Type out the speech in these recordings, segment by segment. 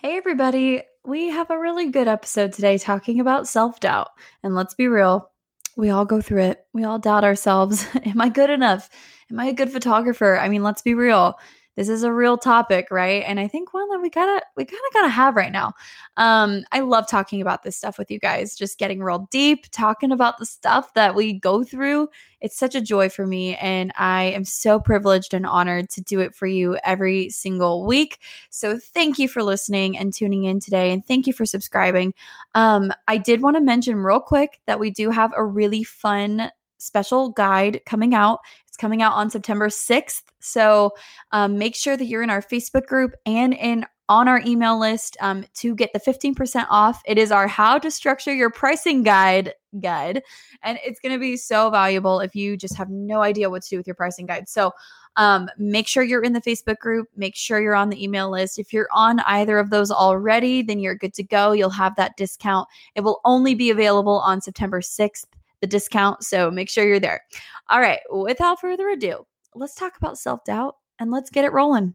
Hey, everybody. We have a really good episode today talking about self doubt. And let's be real, we all go through it. We all doubt ourselves. Am I good enough? Am I a good photographer? I mean, let's be real this is a real topic, right? And I think one that we gotta we kind of gotta have right now. Um, I love talking about this stuff with you guys, just getting real deep, talking about the stuff that we go through. It's such a joy for me, and I am so privileged and honored to do it for you every single week. So thank you for listening and tuning in today, and thank you for subscribing. Um, I did want to mention real quick that we do have a really fun special guide coming out coming out on September 6th. So um, make sure that you're in our Facebook group and in on our email list um, to get the 15% off. It is our how to structure your pricing guide guide. And it's going to be so valuable if you just have no idea what to do with your pricing guide. So um, make sure you're in the Facebook group. Make sure you're on the email list. If you're on either of those already, then you're good to go. You'll have that discount. It will only be available on September 6th the discount. So make sure you're there. All right, without further ado, let's talk about self doubt and let's get it rolling.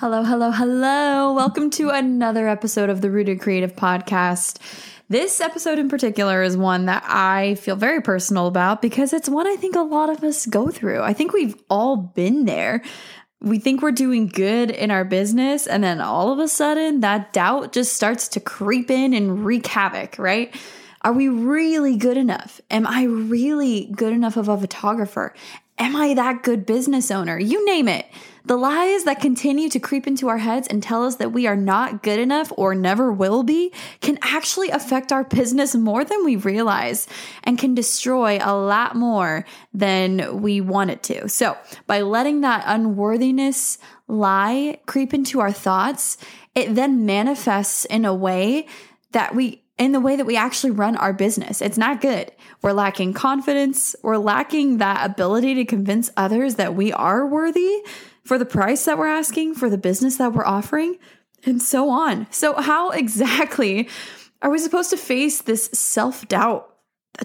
Hello, hello, hello. Welcome to another episode of the Rooted Creative Podcast. This episode in particular is one that I feel very personal about because it's one I think a lot of us go through. I think we've all been there. We think we're doing good in our business, and then all of a sudden, that doubt just starts to creep in and wreak havoc, right? Are we really good enough? Am I really good enough of a photographer? Am I that good business owner? You name it. The lies that continue to creep into our heads and tell us that we are not good enough or never will be can actually affect our business more than we realize and can destroy a lot more than we want it to. So, by letting that unworthiness lie creep into our thoughts, it then manifests in a way that we in the way that we actually run our business. It's not good. We're lacking confidence. We're lacking that ability to convince others that we are worthy for the price that we're asking, for the business that we're offering, and so on. So, how exactly are we supposed to face this self doubt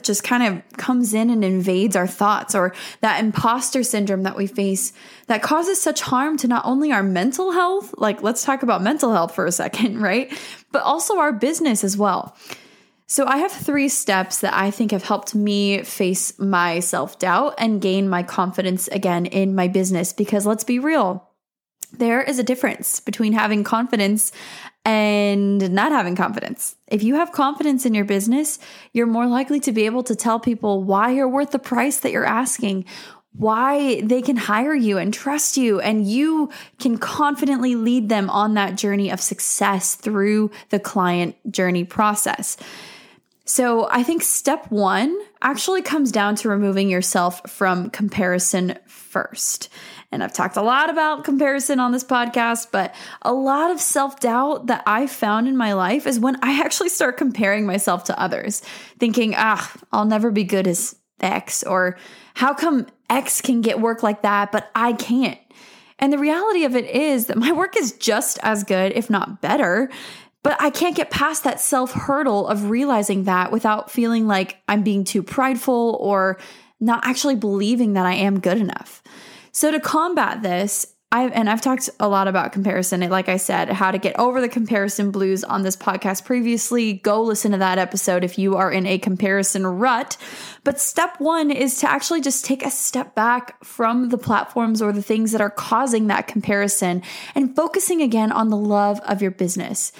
just kind of comes in and invades our thoughts, or that imposter syndrome that we face that causes such harm to not only our mental health, like let's talk about mental health for a second, right? But also our business as well. So, I have three steps that I think have helped me face my self doubt and gain my confidence again in my business. Because let's be real, there is a difference between having confidence and not having confidence. If you have confidence in your business, you're more likely to be able to tell people why you're worth the price that you're asking, why they can hire you and trust you, and you can confidently lead them on that journey of success through the client journey process. So I think step one actually comes down to removing yourself from comparison first. And I've talked a lot about comparison on this podcast, but a lot of self doubt that I found in my life is when I actually start comparing myself to others, thinking, ah, I'll never be good as X, or how come X can get work like that, but I can't? And the reality of it is that my work is just as good, if not better. But I can't get past that self hurdle of realizing that without feeling like I'm being too prideful or not actually believing that I am good enough. So to combat this, I've, and I've talked a lot about comparison. Like I said, how to get over the comparison blues on this podcast previously. Go listen to that episode if you are in a comparison rut. But step one is to actually just take a step back from the platforms or the things that are causing that comparison and focusing again on the love of your business.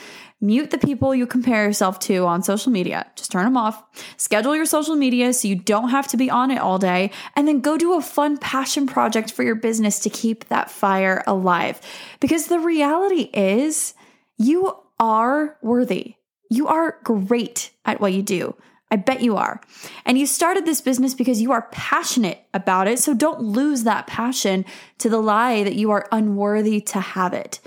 Mute the people you compare yourself to on social media. Just turn them off. Schedule your social media so you don't have to be on it all day. And then go do a fun passion project for your business to keep that fire alive. Because the reality is, you are worthy. You are great at what you do. I bet you are. And you started this business because you are passionate about it. So don't lose that passion to the lie that you are unworthy to have it.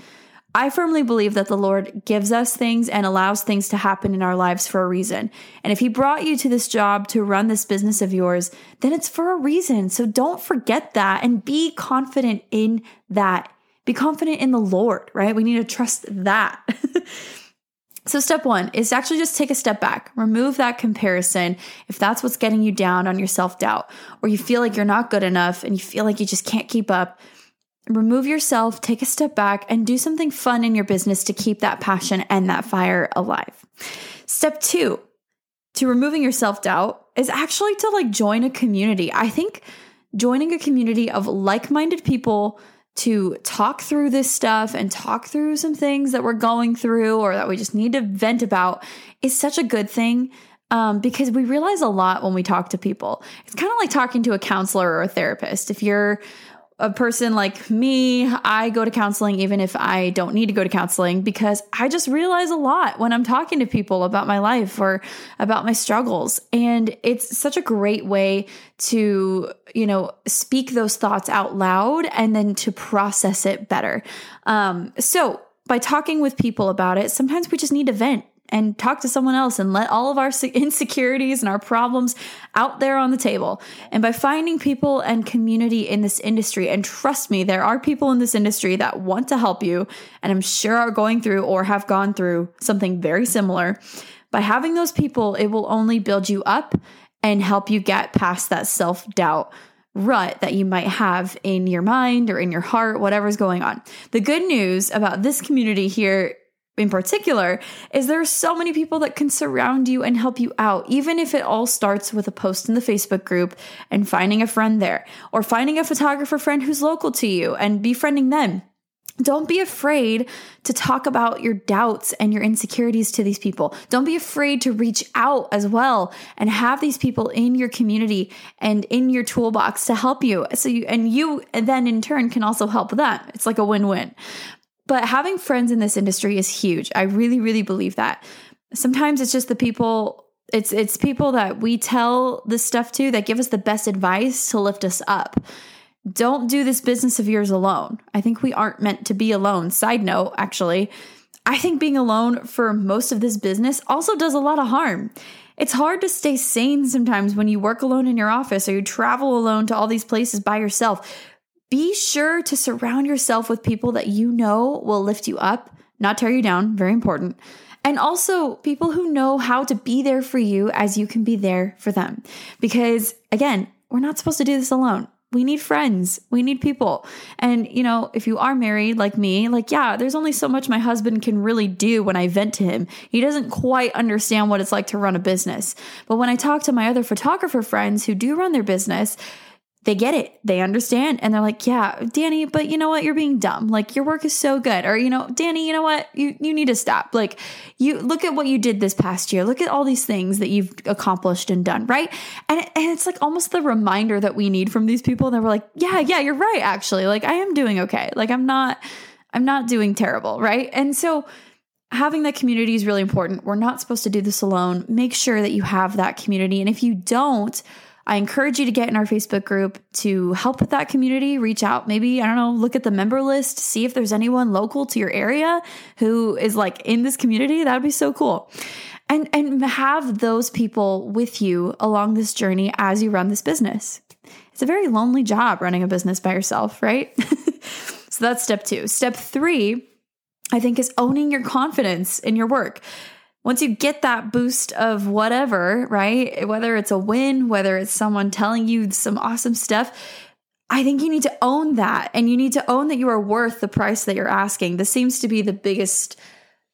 I firmly believe that the Lord gives us things and allows things to happen in our lives for a reason. And if He brought you to this job to run this business of yours, then it's for a reason. So don't forget that and be confident in that. Be confident in the Lord, right? We need to trust that. So, step one is actually just take a step back, remove that comparison. If that's what's getting you down on your self doubt, or you feel like you're not good enough and you feel like you just can't keep up, remove yourself, take a step back, and do something fun in your business to keep that passion and that fire alive. Step two to removing your self doubt is actually to like join a community. I think joining a community of like minded people to talk through this stuff and talk through some things that we're going through or that we just need to vent about is such a good thing um, because we realize a lot when we talk to people. It's kind of like talking to a counselor or a therapist. If you're a person like me, I go to counseling even if I don't need to go to counseling because I just realize a lot when I'm talking to people about my life or about my struggles. And it's such a great way to, you know, speak those thoughts out loud and then to process it better. Um, so by talking with people about it, sometimes we just need to vent and talk to someone else and let all of our insecurities and our problems out there on the table. And by finding people and community in this industry, and trust me, there are people in this industry that want to help you, and I'm sure are going through or have gone through something very similar. By having those people, it will only build you up and help you get past that self doubt rut that you might have in your mind or in your heart, whatever's going on. The good news about this community here in particular is there are so many people that can surround you and help you out even if it all starts with a post in the facebook group and finding a friend there or finding a photographer friend who's local to you and befriending them don't be afraid to talk about your doubts and your insecurities to these people. Don't be afraid to reach out as well and have these people in your community and in your toolbox to help you. So you and you then in turn can also help them. It's like a win-win. But having friends in this industry is huge. I really, really believe that. Sometimes it's just the people it's it's people that we tell this stuff to that give us the best advice to lift us up. Don't do this business of yours alone. I think we aren't meant to be alone. Side note, actually, I think being alone for most of this business also does a lot of harm. It's hard to stay sane sometimes when you work alone in your office or you travel alone to all these places by yourself. Be sure to surround yourself with people that you know will lift you up, not tear you down, very important. And also people who know how to be there for you as you can be there for them. Because again, we're not supposed to do this alone. We need friends. We need people. And, you know, if you are married like me, like, yeah, there's only so much my husband can really do when I vent to him. He doesn't quite understand what it's like to run a business. But when I talk to my other photographer friends who do run their business, they get it. They understand. And they're like, yeah, Danny, but you know what? You're being dumb. Like your work is so good. Or, you know, Danny, you know what? You, you need to stop. Like you look at what you did this past year. Look at all these things that you've accomplished and done. Right. And, and it's like almost the reminder that we need from these people that we're like, yeah, yeah, you're right. Actually, like I am doing okay. Like I'm not, I'm not doing terrible. Right. And so, having that community is really important. We're not supposed to do this alone. Make sure that you have that community. And if you don't, I encourage you to get in our Facebook group to help with that community. Reach out, maybe, I don't know, look at the member list, see if there's anyone local to your area who is like in this community. That would be so cool. And, and have those people with you along this journey as you run this business. It's a very lonely job running a business by yourself, right? so that's step two. Step three, I think, is owning your confidence in your work once you get that boost of whatever, right? Whether it's a win, whether it's someone telling you some awesome stuff, I think you need to own that and you need to own that you are worth the price that you're asking. This seems to be the biggest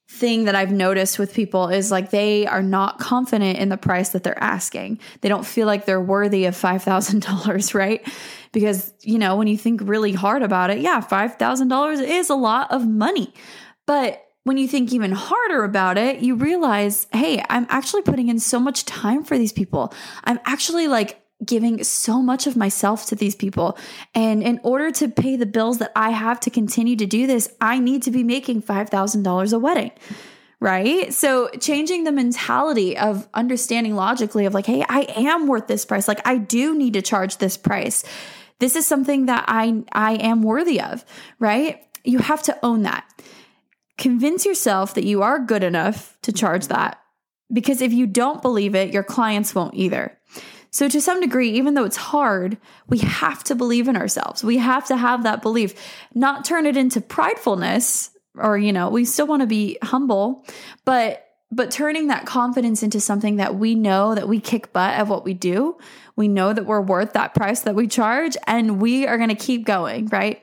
thing that I've noticed with people is like they are not confident in the price that they're asking. They don't feel like they're worthy of $5,000, right? Because, you know, when you think really hard about it, yeah, $5,000 is a lot of money. But when you think even harder about it, you realize, hey, I'm actually putting in so much time for these people. I'm actually like giving so much of myself to these people. And in order to pay the bills that I have to continue to do this, I need to be making $5,000 a wedding. right? So changing the mentality of understanding logically of like, hey, I am worth this price. Like I do need to charge this price. This is something that I I am worthy of, right? You have to own that. Convince yourself that you are good enough to charge that. Because if you don't believe it, your clients won't either. So, to some degree, even though it's hard, we have to believe in ourselves. We have to have that belief, not turn it into pridefulness, or, you know, we still want to be humble, but but turning that confidence into something that we know that we kick butt at what we do. We know that we're worth that price that we charge and we are going to keep going, right?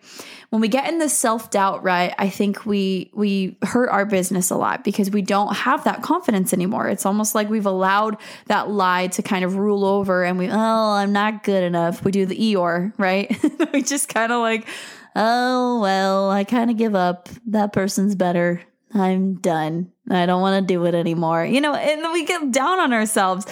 When we get in the self-doubt right i think we we hurt our business a lot because we don't have that confidence anymore. It's almost like we've allowed that lie to kind of rule over and we oh i'm not good enough. We do the eeyore right? We just kind of like oh well i kind of give up. That person's better. I'm done. I don't want to do it anymore. You know and we get down on ourselves.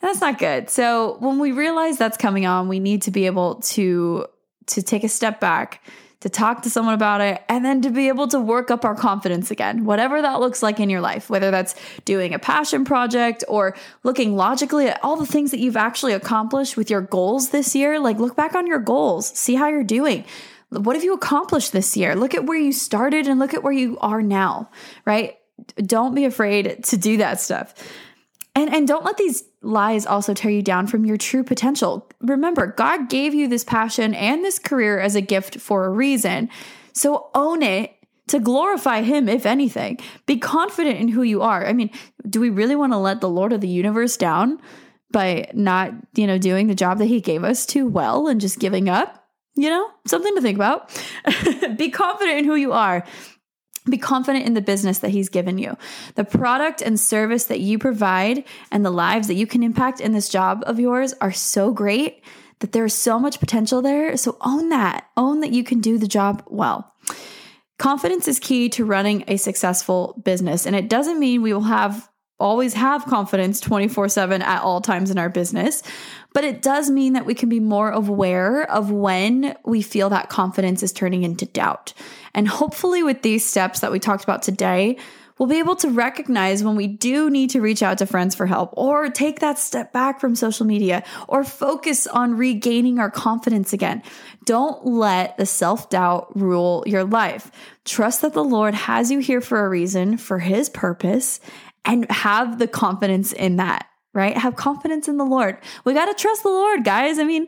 That's not good. So when we realize that's coming on we need to be able to to take a step back to talk to someone about it, and then to be able to work up our confidence again, whatever that looks like in your life, whether that's doing a passion project or looking logically at all the things that you've actually accomplished with your goals this year. Like, look back on your goals, see how you're doing. What have you accomplished this year? Look at where you started and look at where you are now, right? Don't be afraid to do that stuff. And and don't let these lies also tear you down from your true potential. Remember, God gave you this passion and this career as a gift for a reason. So own it to glorify him if anything. Be confident in who you are. I mean, do we really want to let the Lord of the universe down by not, you know, doing the job that he gave us too well and just giving up? You know, something to think about. Be confident in who you are. Be confident in the business that he's given you. The product and service that you provide and the lives that you can impact in this job of yours are so great that there's so much potential there. So own that. Own that you can do the job well. Confidence is key to running a successful business. And it doesn't mean we will have always have confidence 24 7 at all times in our business. But it does mean that we can be more aware of when we feel that confidence is turning into doubt. And hopefully, with these steps that we talked about today, we'll be able to recognize when we do need to reach out to friends for help or take that step back from social media or focus on regaining our confidence again. Don't let the self doubt rule your life. Trust that the Lord has you here for a reason, for his purpose, and have the confidence in that, right? Have confidence in the Lord. We got to trust the Lord, guys. I mean,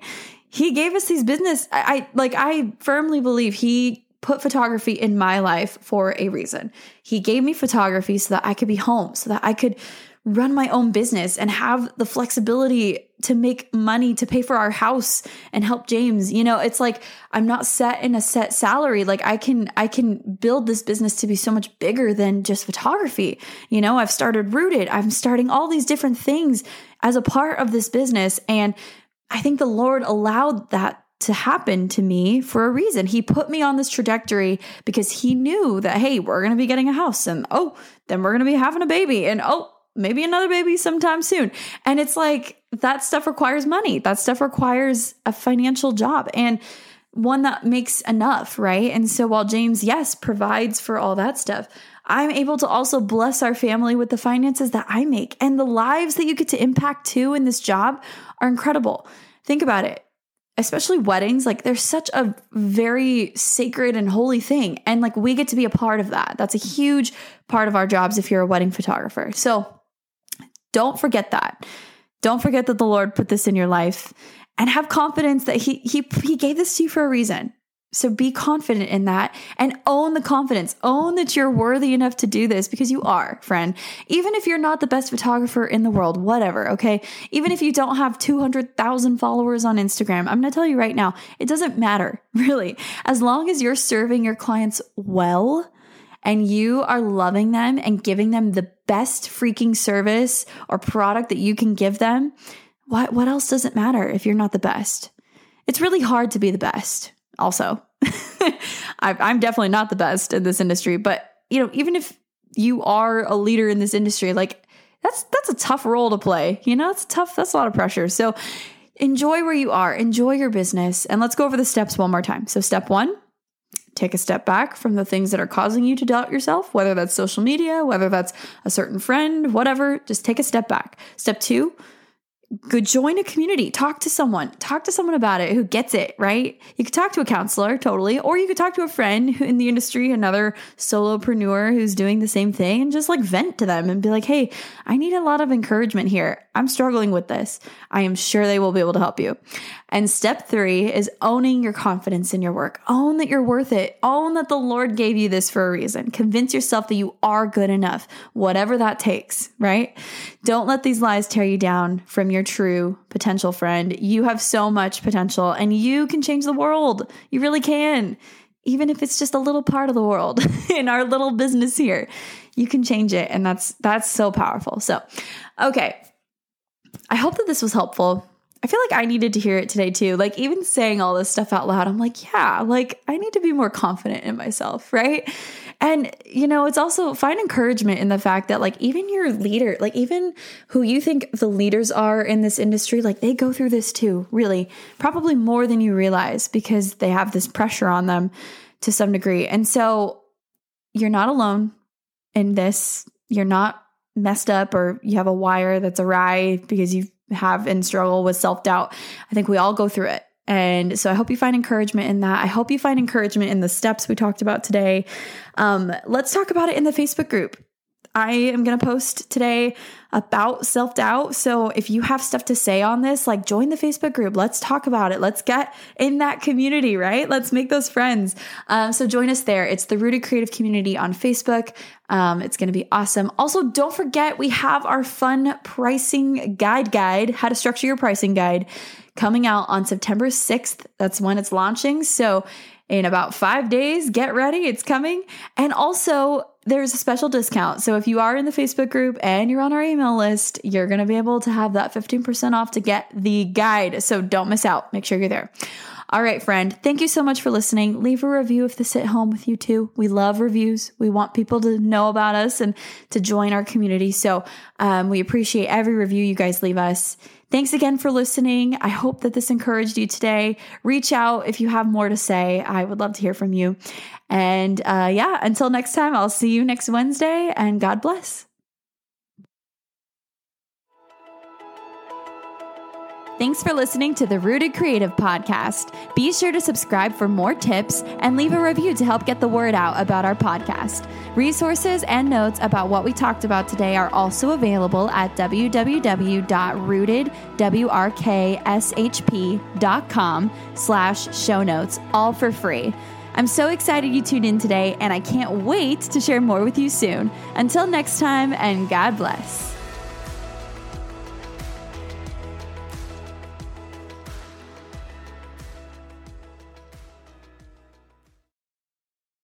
he gave us these business. I, I like, I firmly believe he put photography in my life for a reason. He gave me photography so that I could be home, so that I could run my own business and have the flexibility to make money to pay for our house and help James. You know, it's like I'm not set in a set salary. Like I can I can build this business to be so much bigger than just photography. You know, I've started rooted. I'm starting all these different things as a part of this business and I think the Lord allowed that to happen to me for a reason. He put me on this trajectory because he knew that, hey, we're going to be getting a house and oh, then we're going to be having a baby and oh, maybe another baby sometime soon. And it's like that stuff requires money. That stuff requires a financial job and one that makes enough, right? And so while James, yes, provides for all that stuff, I'm able to also bless our family with the finances that I make. And the lives that you get to impact too in this job are incredible. Think about it especially weddings, like they're such a very sacred and holy thing. And like we get to be a part of that. That's a huge part of our jobs if you're a wedding photographer. So don't forget that. Don't forget that the Lord put this in your life and have confidence that he he he gave this to you for a reason. So be confident in that and own the confidence. Own that you're worthy enough to do this because you are, friend. Even if you're not the best photographer in the world, whatever, okay? Even if you don't have 200,000 followers on Instagram, I'm gonna tell you right now, it doesn't matter, really. As long as you're serving your clients well and you are loving them and giving them the best freaking service or product that you can give them, what, what else does it matter if you're not the best? It's really hard to be the best also. I'm definitely not the best in this industry, but you know, even if you are a leader in this industry, like that's that's a tough role to play. You know, it's tough. That's a lot of pressure. So enjoy where you are, enjoy your business, and let's go over the steps one more time. So step one, take a step back from the things that are causing you to doubt yourself, whether that's social media, whether that's a certain friend, whatever, just take a step back. Step two, go join a community. Talk to someone. Talk to someone about it who gets it right? You could talk to a counselor totally or you could talk to a friend who in the industry another solopreneur who's doing the same thing and just like vent to them and be like hey i need a lot of encouragement here. I'm struggling with this. I am sure they will be able to help you. And step three is owning your confidence in your work. Own that you're worth it. Own that the lord gave you this for a reason. Convince yourself that you are good enough whatever that takes right? Don't let these lies tear you down from your true potential friend. You have so much potential and you can change the world. You really can. Even if it's just a little part of the world in our little business here, you can change it and that's that's so powerful. So, okay. I hope that this was helpful. I feel like I needed to hear it today too. Like even saying all this stuff out loud, I'm like, yeah, like I need to be more confident in myself, right? And, you know, it's also find encouragement in the fact that, like, even your leader, like, even who you think the leaders are in this industry, like, they go through this too, really, probably more than you realize because they have this pressure on them to some degree. And so you're not alone in this. You're not messed up or you have a wire that's awry because you have and struggle with self doubt. I think we all go through it. And so I hope you find encouragement in that. I hope you find encouragement in the steps we talked about today. Um, let's talk about it in the Facebook group. I am going to post today about self doubt. So if you have stuff to say on this, like join the Facebook group. Let's talk about it. Let's get in that community, right? Let's make those friends. Um, so join us there. It's the Rooted Creative Community on Facebook. Um, it's going to be awesome. Also, don't forget we have our fun pricing guide guide, how to structure your pricing guide coming out on September 6th. That's when it's launching. So, in about five days, get ready. It's coming. And also, there's a special discount. So, if you are in the Facebook group and you're on our email list, you're going to be able to have that 15% off to get the guide. So, don't miss out. Make sure you're there. All right, friend. Thank you so much for listening. Leave a review if this hit home with you too. We love reviews. We want people to know about us and to join our community. So um, we appreciate every review you guys leave us. Thanks again for listening. I hope that this encouraged you today. Reach out if you have more to say. I would love to hear from you. And uh, yeah, until next time, I'll see you next Wednesday and God bless. Thanks for listening to the Rooted Creative Podcast. Be sure to subscribe for more tips and leave a review to help get the word out about our podcast. Resources and notes about what we talked about today are also available at www.rootedwrkshp.com slash show notes, all for free. I'm so excited you tuned in today, and I can't wait to share more with you soon. Until next time, and God bless.